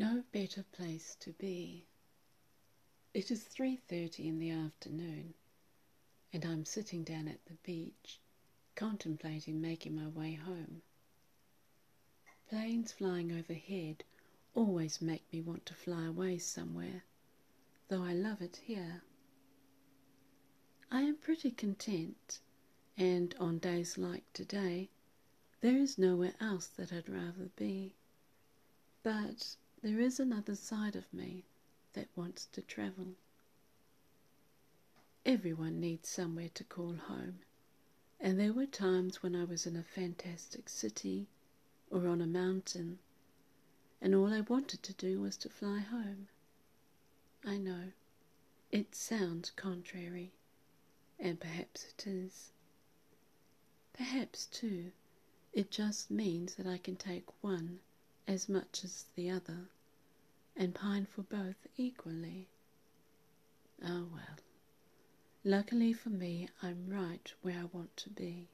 No better place to be. It is 3:30 in the afternoon, and I'm sitting down at the beach, contemplating making my way home. Planes flying overhead always make me want to fly away somewhere, though I love it here. I am pretty content, and on days like today, there is nowhere else that I'd rather be. But there is another side of me that wants to travel. Everyone needs somewhere to call home, and there were times when I was in a fantastic city or on a mountain, and all I wanted to do was to fly home. I know, it sounds contrary, and perhaps it is. Perhaps, too, it just means that I can take one as much as the other, and pine for both equally. Oh well, luckily for me, I'm right where I want to be.